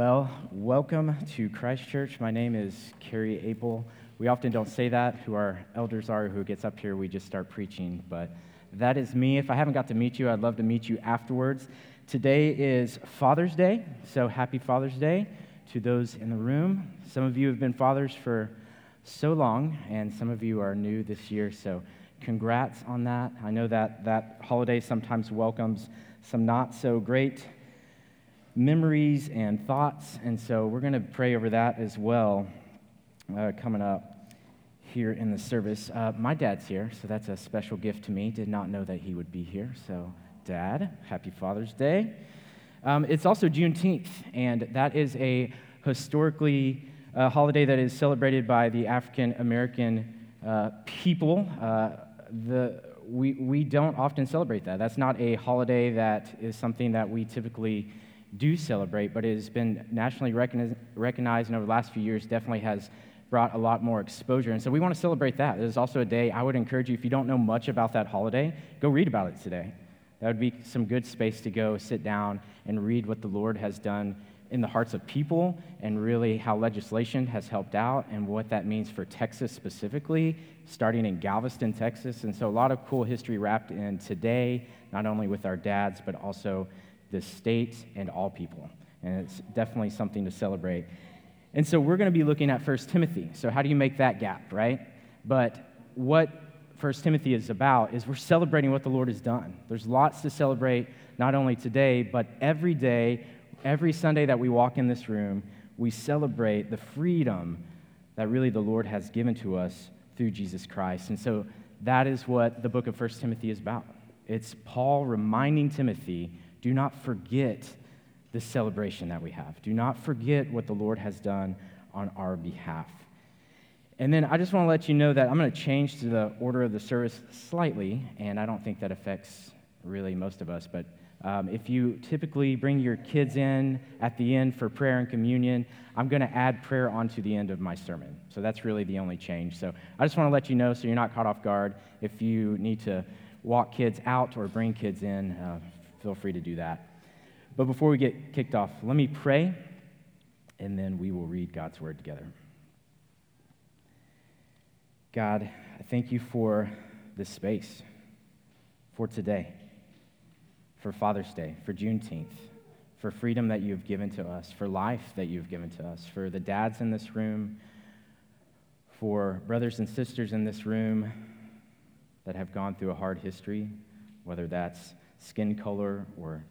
Well, welcome to Christ Church. My name is Carrie Apel. We often don't say that, who our elders are, who gets up here, we just start preaching. But that is me. If I haven't got to meet you, I'd love to meet you afterwards. Today is Father's Day, so happy Father's Day to those in the room. Some of you have been fathers for so long, and some of you are new this year, so congrats on that. I know that that holiday sometimes welcomes some not so great memories and thoughts. And so we're going to pray over that as well uh, coming up here in the service. Uh, my dad's here, so that's a special gift to me. Did not know that he would be here. So, Dad, happy Father's Day. Um, it's also Juneteenth, and that is a historically uh, holiday that is celebrated by the African American uh, people. Uh, the, we, we don't often celebrate that. That's not a holiday that is something that we typically do celebrate, but it has been nationally recognized and over the last few years definitely has brought a lot more exposure. And so we want to celebrate that. Is also a day I would encourage you, if you don't know much about that holiday, go read about it today. That would be some good space to go sit down and read what the Lord has done in the hearts of people and really how legislation has helped out and what that means for Texas specifically, starting in Galveston, Texas. And so a lot of cool history wrapped in today, not only with our dads, but also the state, and all people. And it's definitely something to celebrate. And so we're going to be looking at 1 Timothy. So, how do you make that gap, right? But what 1 Timothy is about is we're celebrating what the Lord has done. There's lots to celebrate, not only today, but every day, every Sunday that we walk in this room, we celebrate the freedom that really the Lord has given to us through Jesus Christ. And so that is what the book of 1 Timothy is about. It's Paul reminding Timothy do not forget this celebration that we have. Do not forget what the Lord has done on our behalf. And then I just want to let you know that I'm going to change the order of the service slightly, and I don't think that affects really most of us, but um, if you typically bring your kids in at the end for prayer and communion, I'm going to add prayer onto the end of my sermon. So that's really the only change. So I just want to let you know so you're not caught off guard. If you need to walk kids out or bring kids in, uh, feel free to do that. But before we get kicked off, let me pray, and then we will read God's word together. God, I thank you for this space, for today, for Father's Day, for Juneteenth, for freedom that you have given to us, for life that you've given to us, for the dads in this room, for brothers and sisters in this room that have gone through a hard history, whether that's skin color, or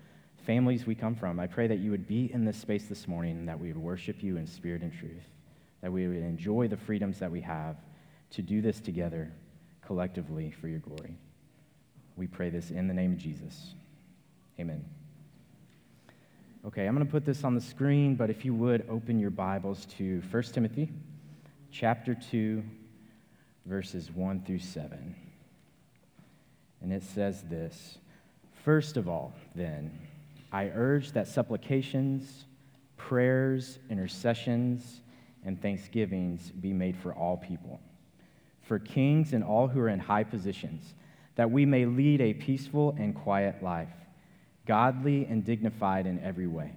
families we come from. I pray that you would be in this space this morning and that we would worship you in spirit and truth, that we would enjoy the freedoms that we have to do this together collectively for your glory. We pray this in the name of Jesus. Amen. Okay, I'm going to put this on the screen, but if you would open your Bibles to 1 Timothy chapter 2, verses 1 through 7. And it says this. First of all, then, I urge that supplications, prayers, intercessions, and thanksgivings be made for all people, for kings and all who are in high positions, that we may lead a peaceful and quiet life, godly and dignified in every way.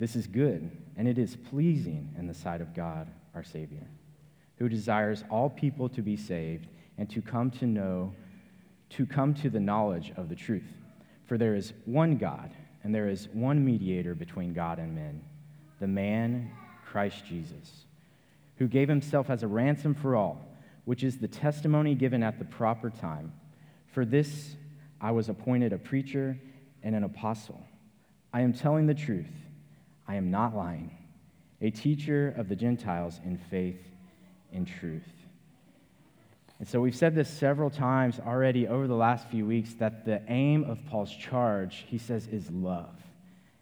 This is good, and it is pleasing in the sight of God, our Savior, who desires all people to be saved and to come to know, to come to the knowledge of the truth. For there is one God, and there is one mediator between God and men, the man Christ Jesus, who gave himself as a ransom for all, which is the testimony given at the proper time. For this I was appointed a preacher and an apostle. I am telling the truth, I am not lying, a teacher of the Gentiles in faith and truth. And so we've said this several times already over the last few weeks that the aim of Paul's charge, he says, is love.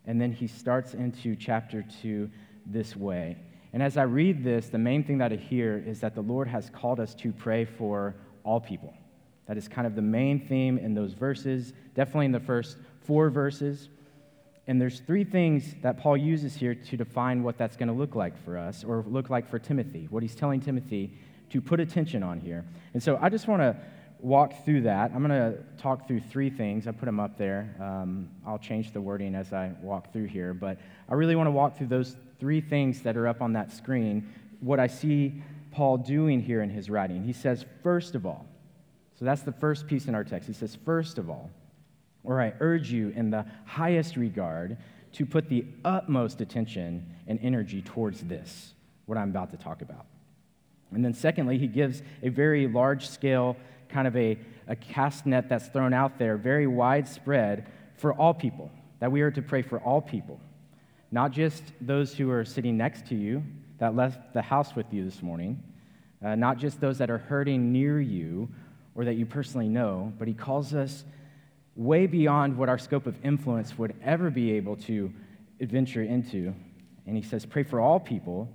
And then he starts into chapter 2 this way. And as I read this, the main thing that I hear is that the Lord has called us to pray for all people. That is kind of the main theme in those verses, definitely in the first four verses. And there's three things that Paul uses here to define what that's going to look like for us or look like for Timothy. What he's telling Timothy to put attention on here. And so I just want to walk through that. I'm going to talk through three things. I put them up there. Um, I'll change the wording as I walk through here. But I really want to walk through those three things that are up on that screen. What I see Paul doing here in his writing. He says, first of all, so that's the first piece in our text. He says, first of all, or I urge you in the highest regard to put the utmost attention and energy towards this, what I'm about to talk about. And then, secondly, he gives a very large scale, kind of a, a cast net that's thrown out there, very widespread for all people, that we are to pray for all people, not just those who are sitting next to you, that left the house with you this morning, uh, not just those that are hurting near you or that you personally know, but he calls us way beyond what our scope of influence would ever be able to adventure into. And he says, Pray for all people.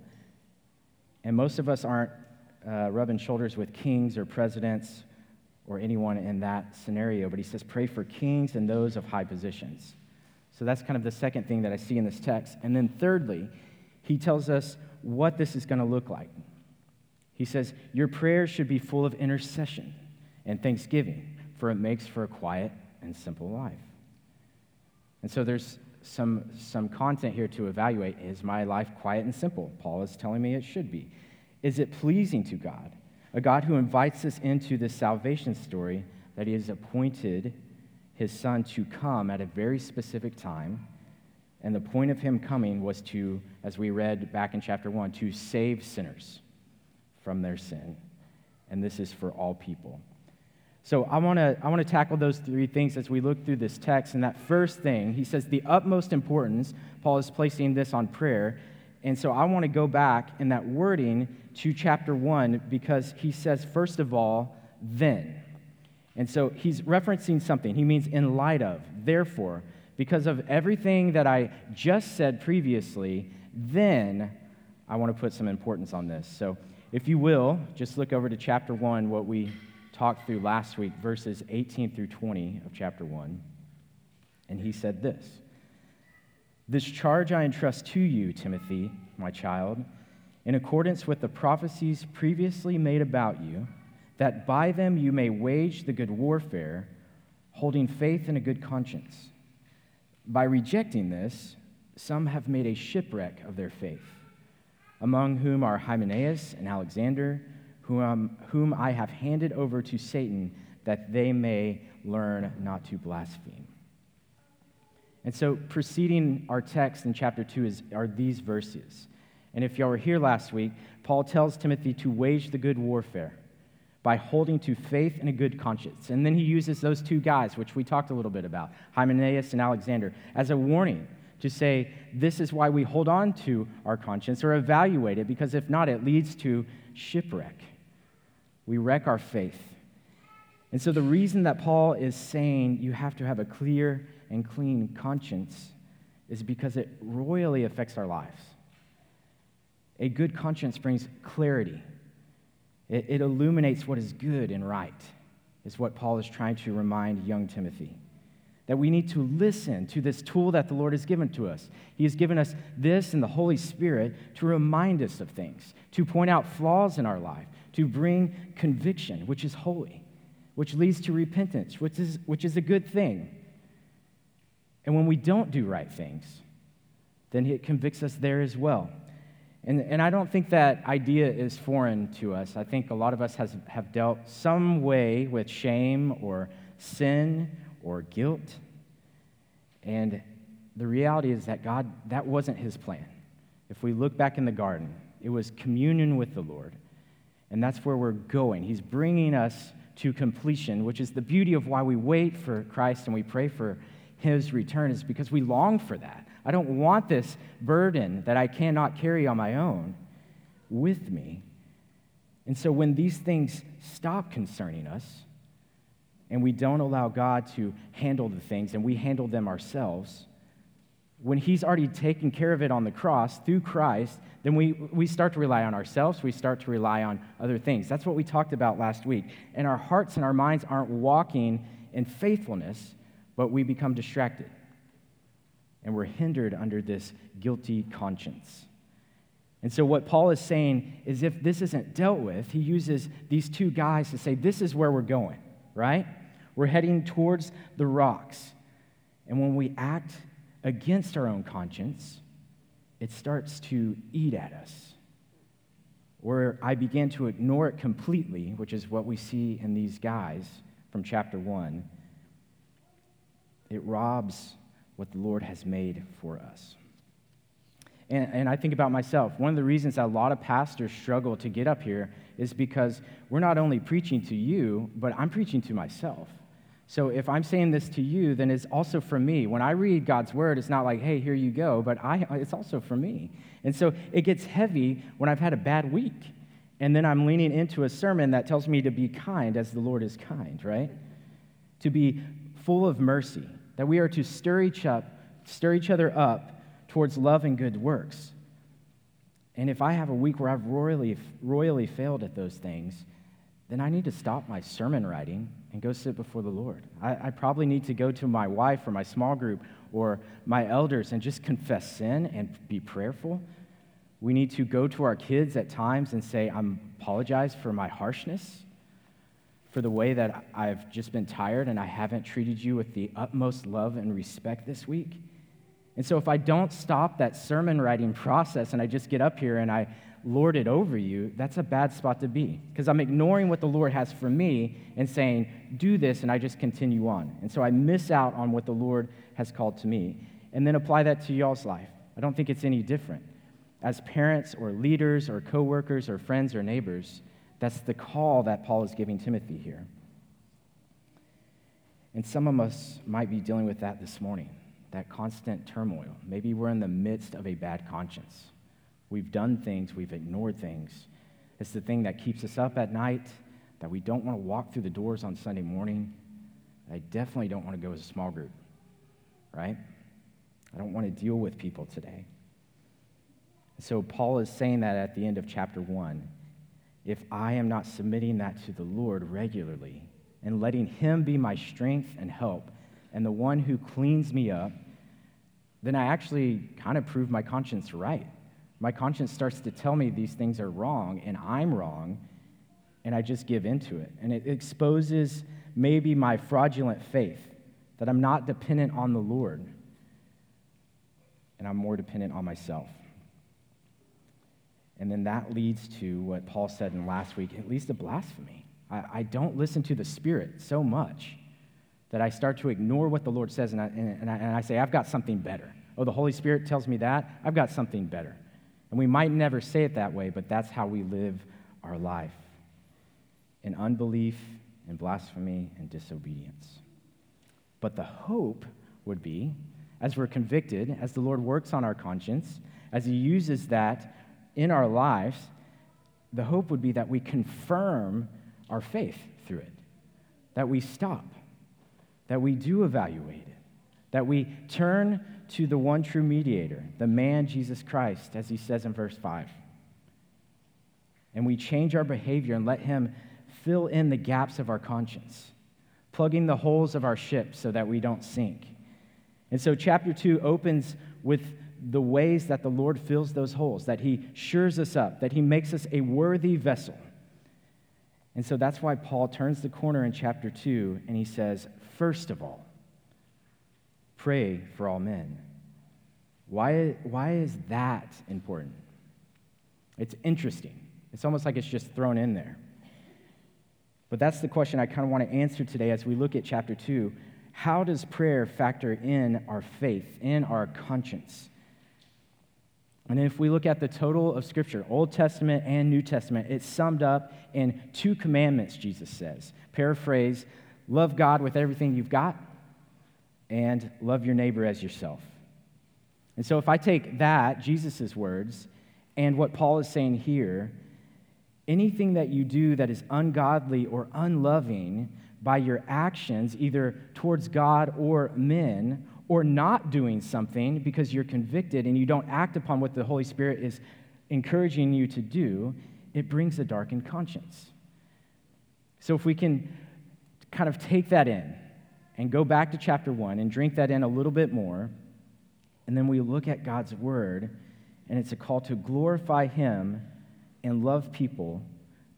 And most of us aren't uh, rubbing shoulders with kings or presidents or anyone in that scenario, but he says, Pray for kings and those of high positions. So that's kind of the second thing that I see in this text. And then, thirdly, he tells us what this is going to look like. He says, Your prayers should be full of intercession and thanksgiving, for it makes for a quiet and simple life. And so there's some, some content here to evaluate. Is my life quiet and simple? Paul is telling me it should be. Is it pleasing to God? A God who invites us into this salvation story that he has appointed his son to come at a very specific time. And the point of him coming was to, as we read back in chapter 1, to save sinners from their sin. And this is for all people. So I want to I want to tackle those three things as we look through this text. And that first thing, he says the utmost importance, Paul is placing this on prayer. And so I want to go back in that wording to chapter 1 because he says first of all, then. And so he's referencing something. He means in light of, therefore, because of everything that I just said previously, then I want to put some importance on this. So if you will, just look over to chapter 1, what we talked through last week, verses 18 through 20 of chapter 1. And he said this This charge I entrust to you, Timothy, my child, in accordance with the prophecies previously made about you, that by them you may wage the good warfare, holding faith and a good conscience. By rejecting this, some have made a shipwreck of their faith, among whom are Hymenaeus and Alexander whom, um, whom I have handed over to Satan that they may learn not to blaspheme. And so, preceding our text in chapter 2 is, are these verses. And if y'all were here last week, Paul tells Timothy to wage the good warfare by holding to faith and a good conscience. And then he uses those two guys, which we talked a little bit about, Hymenaeus and Alexander, as a warning to say, this is why we hold on to our conscience or evaluate it, because if not, it leads to shipwreck. We wreck our faith. And so, the reason that Paul is saying you have to have a clear and clean conscience is because it royally affects our lives. A good conscience brings clarity, it, it illuminates what is good and right, is what Paul is trying to remind young Timothy that we need to listen to this tool that the Lord has given to us. He has given us this and the Holy Spirit to remind us of things, to point out flaws in our life, to bring conviction, which is holy, which leads to repentance, which is, which is a good thing. And when we don't do right things, then it convicts us there as well. And, and I don't think that idea is foreign to us. I think a lot of us has, have dealt some way with shame or sin or guilt. And the reality is that God, that wasn't his plan. If we look back in the garden, it was communion with the Lord. And that's where we're going. He's bringing us to completion, which is the beauty of why we wait for Christ and we pray for his return, is because we long for that. I don't want this burden that I cannot carry on my own with me. And so when these things stop concerning us and we don't allow God to handle the things and we handle them ourselves, when He's already taken care of it on the cross through Christ, then we, we start to rely on ourselves. We start to rely on other things. That's what we talked about last week. And our hearts and our minds aren't walking in faithfulness, but we become distracted. And we're hindered under this guilty conscience. And so, what Paul is saying is if this isn't dealt with, he uses these two guys to say, This is where we're going. right? We're heading towards the rocks. And when we act against our own conscience, it starts to eat at us. Or I begin to ignore it completely, which is what we see in these guys from chapter 1. It robs what the Lord has made for us. And, and, I think about myself. One of the reasons a lot of pastors struggle to get up here is because we're not only preaching to you, but I'm preaching to myself. So if I'm saying this to you, then it's also for me. When I read God's word, it's not like, hey, here you go, but I, it's also for me. And so it gets heavy when I've had a bad week. And then I'm leaning into a sermon that tells me to be kind as the Lord is kind, right? To be full of mercy, that we are to stir each up, stir each other up towards love and good works. And if I have a week where I've royally, royally failed at those things, then I need to stop my sermon writing and go sit before the Lord. I, I, probably need to go to my wife or my small group or my elders and just confess sin and be prayerful. We need to go to our kids at times and say, I'm apologize for my harshness, for the way that I've just been tired and I haven't treated you with the utmost love and respect this week. And so if I don't stop that sermon writing process and I just get up here and I lord it over you, that's a bad spot to be because I'm ignoring what the Lord has for me and saying, do this, and I just continue on. And so I miss out on what the Lord has called to me. And then apply that to y'all's life. I don't think it's any different. As parents or leaders or coworkers or friends or neighbors, that's the call that Paul is giving Timothy here. And some of us might be dealing with that this morning, that constant turmoil. Maybe we're in the midst of a bad conscience. We've done things, we've ignored things. It's the thing that keeps us up at night, that we don't want to walk through the doors on Sunday morning. I definitely don't want to go as a small group, right? I don't want to deal with people today. So, Paul is saying that at the end of chapter 1. If I am not submitting that to the Lord regularly and letting Him be my strength and help and the one who cleans me up, then I actually kind of prove my conscience right my conscience starts to tell me these things are wrong and I'm wrong, and I just give into it. And it exposes maybe my fraudulent faith that I'm not dependent on the Lord and I'm more dependent on myself. And then that leads to what Paul said in last week it leads to blasphemy. I, I don't listen to the Spirit so much that I start to ignore what the Lord says and I, and, I, and I say, I've got something better. Oh, the Holy Spirit tells me that. I've got something better. And we might never say it that way, but that's how we live our life in unbelief, in blasphemy, and disobedience. But the hope would be, as we're convicted, as the Lord works on our conscience, as He uses that in our lives, the hope would be that we confirm our faith through it, that we stop, that we do evaluate it, that we turn to the one true mediator, the man Jesus Christ, as he says in verse 5. And we change our behavior and let him fill in the gaps of our conscience, plugging the holes of our ship so that we don't sink. And so, chapter 2 opens with the ways that the Lord fills those holes, that he shores us up, that he makes us a worthy vessel. And so that's why Paul turns the corner in chapter 2 and he says, First of all, pray for all men. Why, why is that important? It's interesting. It's almost like it's just thrown in there. But that's the question I kind of want to answer today as we look at chapter 2. How does prayer factor in our faith, in our conscience? And if we look at the total of Scripture, Old Testament and New Testament, it's summed up in two commandments, Jesus says. Paraphrase love God with everything you've got and love your neighbor as yourself. And so, if I take that, Jesus' words, and what Paul is saying here, anything that you do that is ungodly or unloving by your actions, either towards God or men, or not doing something because you're convicted and you don't act upon what the Holy Spirit is encouraging you to do, it brings a darkened conscience. So, if we can kind of take that in, and go back to chapter 1 and drink that in a little bit more. And then we look at God's word, and it's a call to glorify Him and love people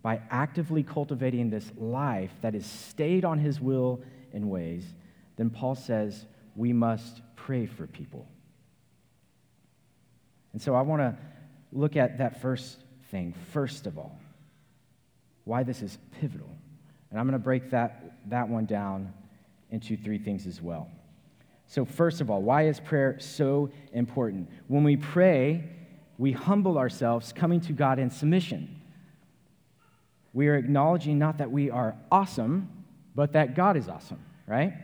by actively cultivating this life that is stayed on his will and ways, then Paul says we must pray for people. And so I want to look at that first thing, first of all, why this is pivotal. And I'm going to break that, that one down into three things as well. So, first of all, why is prayer so important? When we pray, we humble ourselves, coming to God in submission. We are acknowledging not that we are awesome, but that God is awesome, right?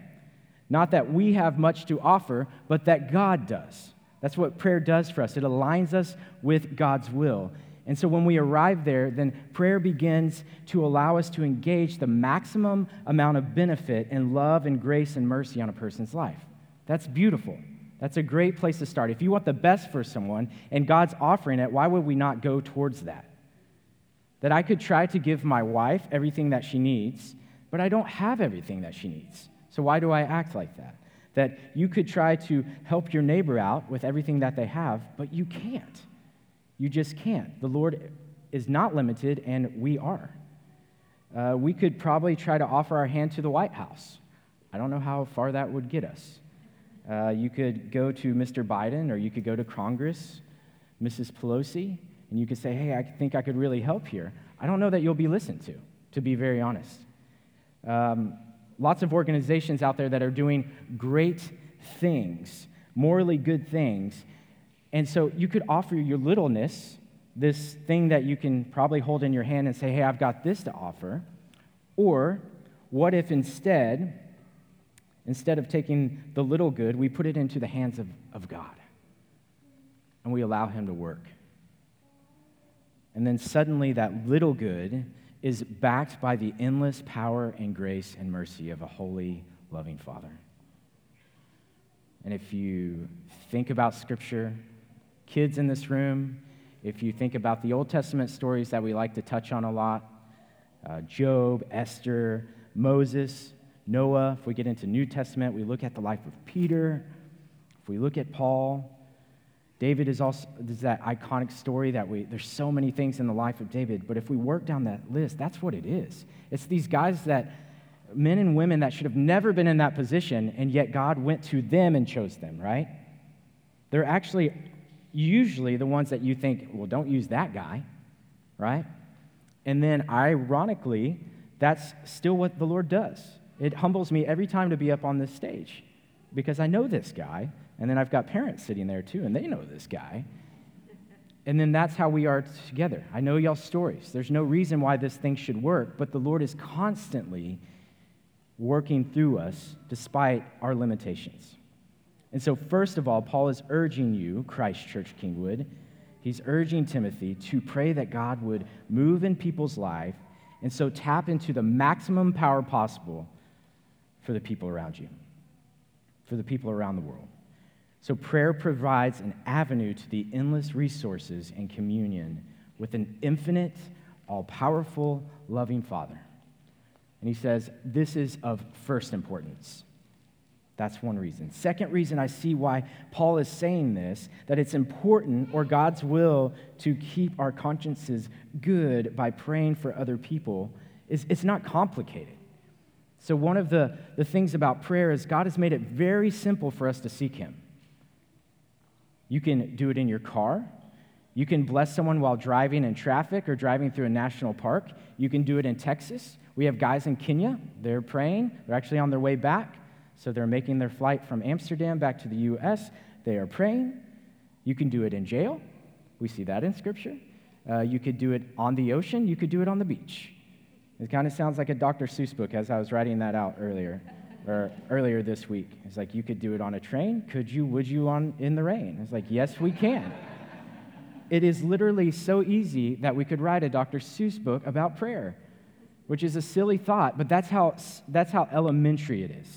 Not that we have much to offer, but that God does. That's what prayer does for us. It aligns us with God's will. And so when we arrive there, then prayer begins to allow us to engage the maximum amount of benefit and love and grace and mercy on a person's life. That's beautiful. That's a great place to start. If you want the best for someone and God's offering it, why would we not go towards that? That I could try to give my wife everything that she needs, but I don't have everything that she needs. So why do I act like that? That you could try to help your neighbor out with everything that they have, but you can't. You just can't. The Lord is not limited, and we are. Uh, we could probably try to offer our hand to the White House. I don't know how far that would get us. Uh, you could go to Mr. Biden, or you could go to Congress, Mrs. Pelosi, and you could say, Hey, I think I could really help here. I don't know that you'll be listened to, to be very honest. Um, lots of organizations out there that are doing great things, morally good things. And so you could offer your littleness, this thing that you can probably hold in your hand and say, hey, I've got this to offer. Or what if instead, instead of taking the little good, we put it into the hands of, of God and we allow Him to work? And then suddenly that little good is backed by the endless power and grace and mercy of a holy, loving Father. And if you think about Scripture, kids in this room, if you think about the Old Testament stories that we like to touch on a lot uh, Job, Esther, Moses, Noah, if we get into New Testament, we look at the life of Peter, if we look at Paul, David is also is that iconic story that we there's so many things in the life of David, but if we work down that list, that's what it is. It's these guys that men and women that should have never been in that position, and yet God went to them and chose them, right? They're actually usually the ones that you think, well, don't use that guy, right? And then ironically, that's still what the Lord does. It humbles me every time to be up on this stage because I know this guy and then I've got parents sitting there too, and they know this guy. And then that's how we are together. I know y'all's stories. There's no reason why this thing should work, but the Lord is constantly working through us despite our limitations. And so, first of all, Paul is urging you, Christ Church Kingwood, he's urging Timothy to pray that God would move in people's life and so tap into the maximum power possible for the people around you, for the people around the world. So, prayer provides an avenue to the endless resources and communion with an infinite, all powerful, loving Father. And he says, This is of first importance. That's one reason. Second reason I see why Paul is saying this that it's important or God's will to keep our consciences good by praying for other people is it's not complicated. So, one of the, the things about prayer is God has made it very simple for us to seek Him. You can do it in your car. You can bless someone while driving in traffic or driving through a national park. You can do it in Texas. We have guys in Kenya. They're praying. They're actually on their way back. So they're making their flight from Amsterdam back to the U.S. They are praying. You can do it in jail. We see that in Scripture. Uh, you could do it on the ocean. You could do it on the beach. It kind of sounds like a Dr. Seuss book as I was writing that out earlier or earlier this week. It's like, you could do it on a train. Could you, would you, on, in the rain? It's like, yes, we can. it is literally so easy that we could write a Dr. Seuss book about prayer, which is a silly thought, but that's how, that's how elementary it is.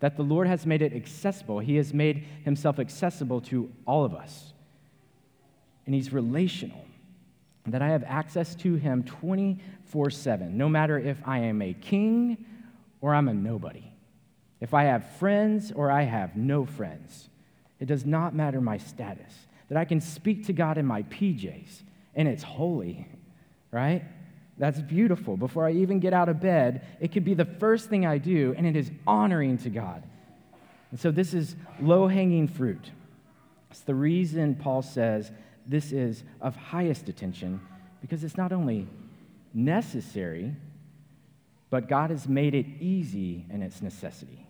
That the Lord has made it accessible. He has made himself accessible to all of us. And he's relational. That I have access to him 24 7, no matter if I am a king or I'm a nobody if I have friends or I have no friends. It does not matter my status. That I can speak to God in my PJs and it's holy, right? That's beautiful. Before I even get out of bed, it could be the first thing I do, and it is honoring to God. And so this is low hanging fruit. It's the reason Paul says this is of highest attention because it's not only necessary, but God has made it easy in its necessity.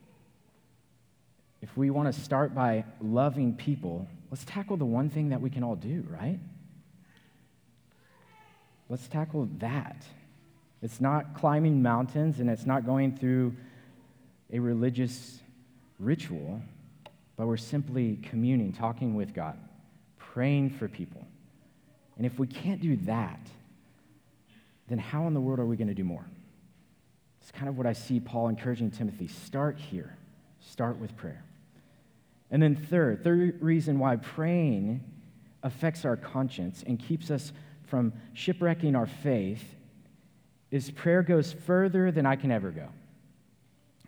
If we want to start by loving people, let's tackle the one thing that we can all do, right? Let's tackle that. It's not climbing mountains and it's not going through a religious ritual, but we're simply communing, talking with God, praying for people. And if we can't do that, then how in the world are we going to do more? It's kind of what I see Paul encouraging Timothy start here, start with prayer. And then, third, third reason why praying affects our conscience and keeps us from shipwrecking our faith is prayer goes further than I can ever go.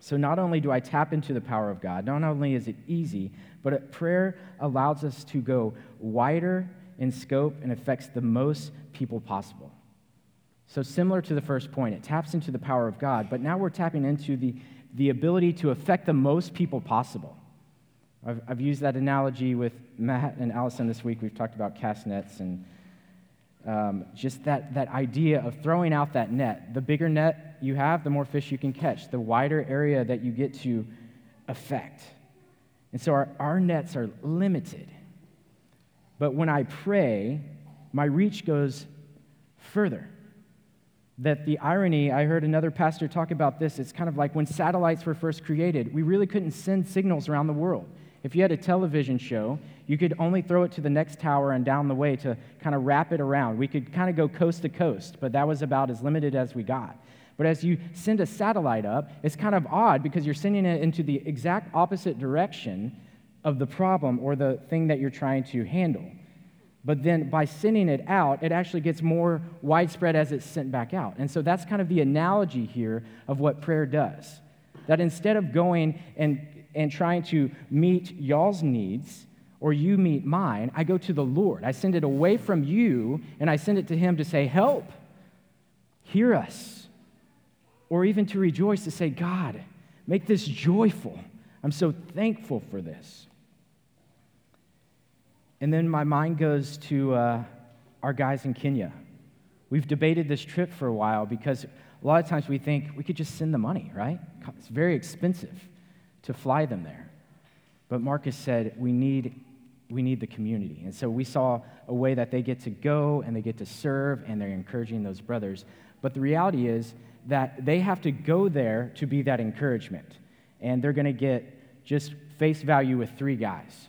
So, not only do I tap into the power of God, not only is it easy, but prayer allows us to go wider in scope and affects the most people possible. So, similar to the first point, it taps into the power of God, but now we're tapping into the, the ability to affect the most people possible. I've, I've used that analogy with Matt and Allison this week. We've talked about cast nets and um, just that, that idea of throwing out that net. The bigger net you have, the more fish you can catch, the wider area that you get to affect. And so our, our nets are limited. But when I pray, my reach goes further. That the irony, I heard another pastor talk about this, it's kind of like when satellites were first created, we really couldn't send signals around the world. If you had a television show, you could only throw it to the next tower and down the way to kind of wrap it around. We could kind of go coast to coast, but that was about as limited as we got. But as you send a satellite up, it's kind of odd because you're sending it into the exact opposite direction of the problem or the thing that you're trying to handle. But then by sending it out, it actually gets more widespread as it's sent back out. And so that's kind of the analogy here of what prayer does. That instead of going and and trying to meet y'all's needs or you meet mine, I go to the Lord. I send it away from you and I send it to Him to say, Help, hear us. Or even to rejoice to say, God, make this joyful. I'm so thankful for this. And then my mind goes to uh, our guys in Kenya. We've debated this trip for a while because a lot of times we think we could just send the money, right? It's very expensive to fly them there. But Marcus said, we need, we need the community. And so we saw a way that they get to go and they get to serve and they're encouraging those brothers. But the reality is that they have to go there to be that encouragement. And they're going to get just face value with three guys.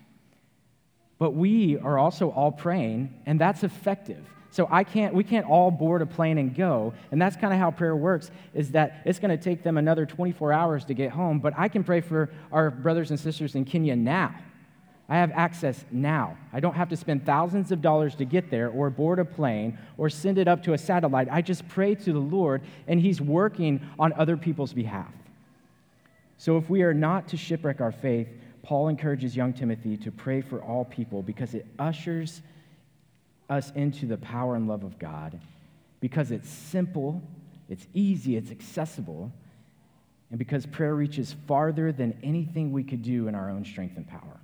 But we are also all praying, and that's effective. So I can't, we can't all board a plane and go. And that's kind of how prayer works, is that it's going to take them another 24 hours to get home. But I can pray for our brothers and sisters in Kenya now. I have access now. I don't have to spend thousands of dollars to get there or board a plane or send it up to a satellite. I just pray to the Lord, and He's working on other people's behalf. So if we are not to shipwreck our faith, Paul encourages young Timothy to pray for all people because it ushers us into the power and love of God because it's simple, it's easy, it's accessible, and because prayer reaches farther than anything we could do in our own strength and power.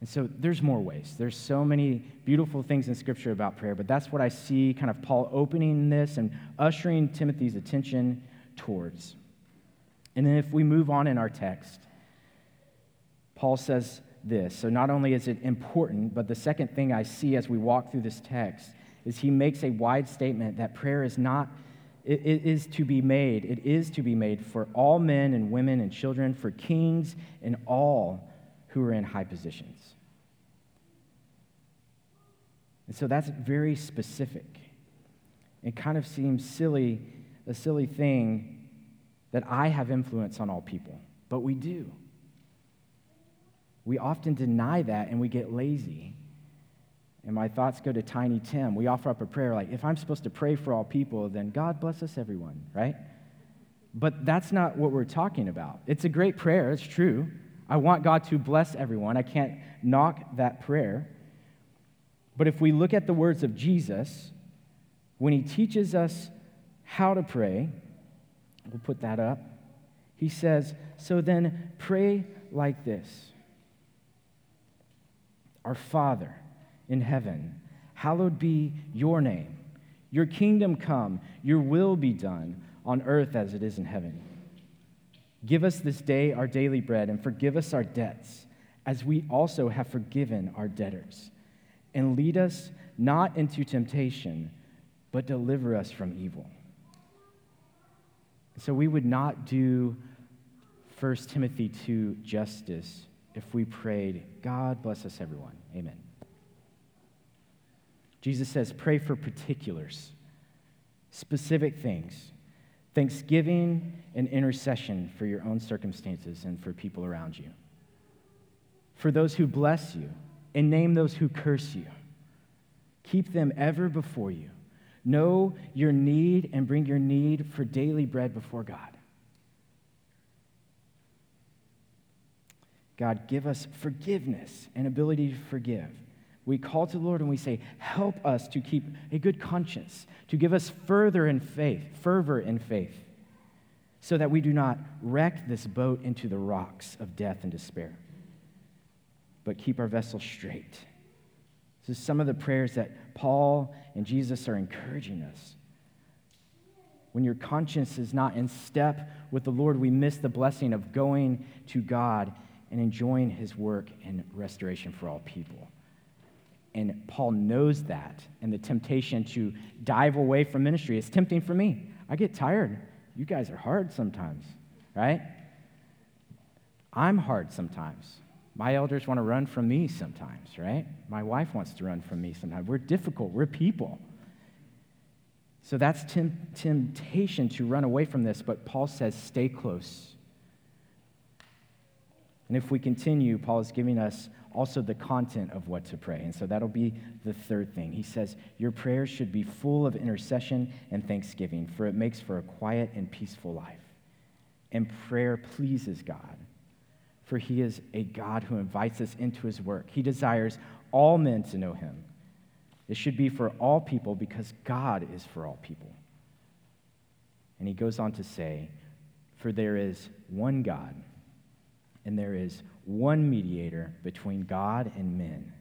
And so there's more ways. There's so many beautiful things in Scripture about prayer, but that's what I see kind of Paul opening this and ushering Timothy's attention towards. And then if we move on in our text, Paul says, this. So, not only is it important, but the second thing I see as we walk through this text is he makes a wide statement that prayer is not, it, is to be made. It is to be made for all men and women and children, for kings and all who are in high positions. And so that's very specific. It kind of seems silly, a silly thing that I have influence on all people, but we do. We often deny that and we get lazy. And my thoughts go to Tiny Tim. We offer up a prayer like, if I'm supposed to pray for all people, then God bless us everyone, right? But that's not what we're talking about. It's a great prayer, it's true. I want God to bless everyone. I can't knock that prayer. But if we look at the words of Jesus, when he teaches us how to pray, we'll put that up. He says, So then pray like this Our Father in heaven, hallowed be your name. Your kingdom come, your will be done on earth as it is in heaven. Give us this day our daily bread and forgive us our debts, as we also have forgiven our debtors. And lead us not into temptation, but deliver us from evil. So we would not do 1 Timothy 2 justice if we prayed, God bless us, everyone. Amen. Jesus says, pray for particulars, specific things, thanksgiving and intercession for your own circumstances and for people around you, for those who bless you, and name those who curse you. Keep them ever before you. Know your need and bring your need for daily bread before God. God, give us forgiveness and ability to forgive. We call to the Lord and we say, Help us to keep a good conscience, to give us further in faith, fervor in faith, so that we do not wreck this boat into the rocks of death and despair, but keep our vessel straight. This is some of the prayers that Paul and Jesus are encouraging us. When your conscience is not in step with the Lord, we miss the blessing of going to God and enjoying his work in restoration for all people. And Paul knows that, and the temptation to dive away from ministry is tempting for me. I get tired. You guys are hard sometimes, right? I'm hard sometimes. My elders want to run from me sometimes, right? My wife wants to run from me sometimes. We're difficult, we're people. So that's temptation to run away from this, but Paul says, stay close and if we continue, Paul is giving us also the content of what to pray. And so that'll be the third thing. He says, Your prayers should be full of intercession and thanksgiving, for it makes for a quiet and peaceful life. And prayer pleases God, for he is a God who invites us into his work. He desires all men to know him. It should be for all people because God is for all people. And he goes on to say, For there is one God and there is one mediator between God and men,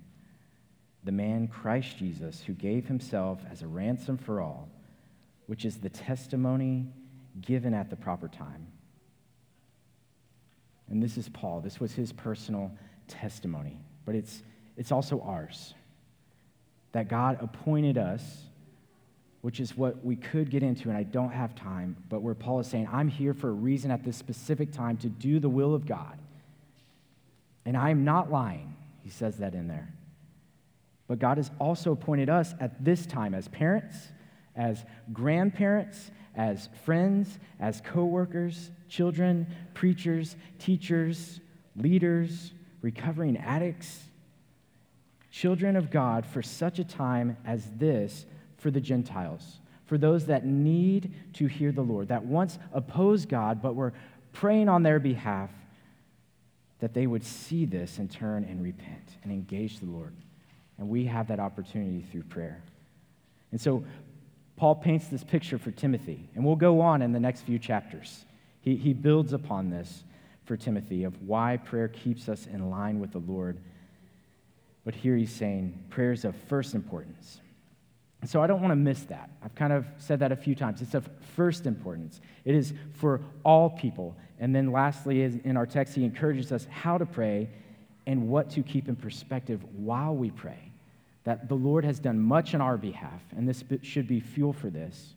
the man Christ Jesus, who gave himself as a ransom for all, which is the testimony given at the proper time. And this is Paul. This was his personal testimony, but it's, it's also ours. That God appointed us, which is what we could get into, and I don't have time, but where Paul is saying, I'm here for a reason at this specific time to do the will of God. And I'm not lying. He says that in there. But God has also appointed us at this time as parents, as grandparents, as friends, as co-workers, children, preachers, teachers, leaders, recovering addicts, children of God for such a time as this for the Gentiles, for those that need to hear the Lord, that once opposed God but were praying on their behalf that they would see this and turn and repent and engage the Lord. And we have that opportunity through prayer. And so Paul paints this picture for Timothy, and we'll go on in the next few chapters. He, he builds upon this for Timothy of why prayer keeps us in line with the Lord. But here he's saying prayer is of first importance. So I don't want to miss that. I've kind of said that a few times. It's of first importance. It is for all people. And then lastly, in our text, he encourages us how to pray and what to keep in perspective while we pray. That the Lord has done much on our behalf, and this should be fuel for this.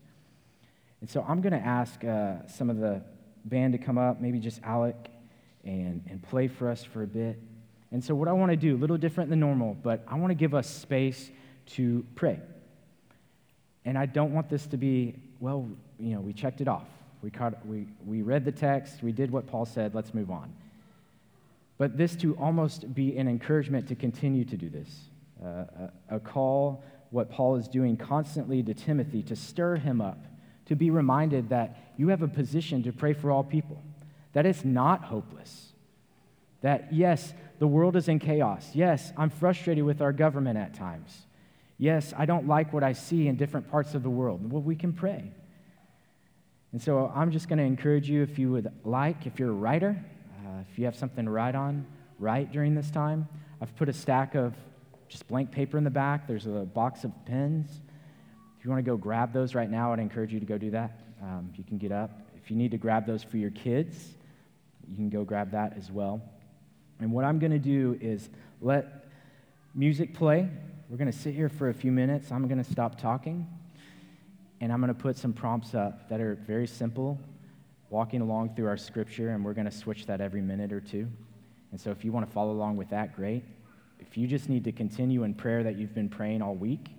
And so I'm going to ask uh, some of the band to come up, maybe just Alec, and, and play for us for a bit. And so, what I want to do, a little different than normal, but I want to give us space to pray. And I don't want this to be, well, you know, we checked it off. We, caught, we, we read the text, we did what Paul said, let's move on. But this to almost be an encouragement to continue to do this, uh, a, a call, what Paul is doing constantly to Timothy to stir him up, to be reminded that you have a position to pray for all people, that it's not hopeless, that yes, the world is in chaos. Yes, I'm frustrated with our government at times. Yes, I don't like what I see in different parts of the world. Well, we can pray. And so I'm just going to encourage you if you would like, if you're a writer, uh, if you have something to write on, write during this time. I've put a stack of just blank paper in the back. There's a box of pens. If you want to go grab those right now, I'd encourage you to go do that. Um, you can get up. If you need to grab those for your kids, you can go grab that as well. And what I'm going to do is let music play. We're going to sit here for a few minutes. I'm going to stop talking and I'm going to put some prompts up that are very simple, walking along through our scripture, and we're going to switch that every minute or two. And so if you want to follow along with that, great. If you just need to continue in prayer that you've been praying all week,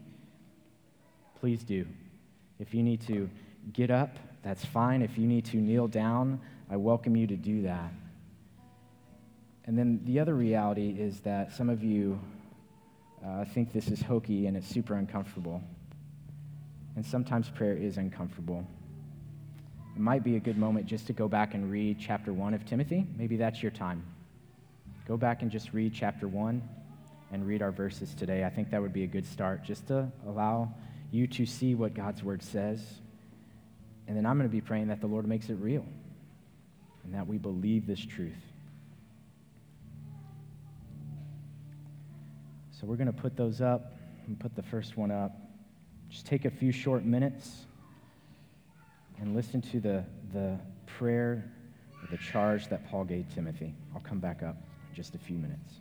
please do. If you need to get up, that's fine. If you need to kneel down, I welcome you to do that. And then the other reality is that some of you uh, think this is hokey and it's super uncomfortable. And sometimes prayer is uncomfortable. It might be a good moment just to go back and read chapter 1 of Timothy. Maybe that's your time. Go back and just read chapter 1 and read our verses today. I think that would be a good start just to allow you to see what God's word says. And then I'm going to be praying that the Lord makes it real and that we believe this truth. So we're going to put those up and put the first one up. Just take a few short minutes and listen to the, the prayer, the charge that Paul gave Timothy. I'll come back up in just a few minutes.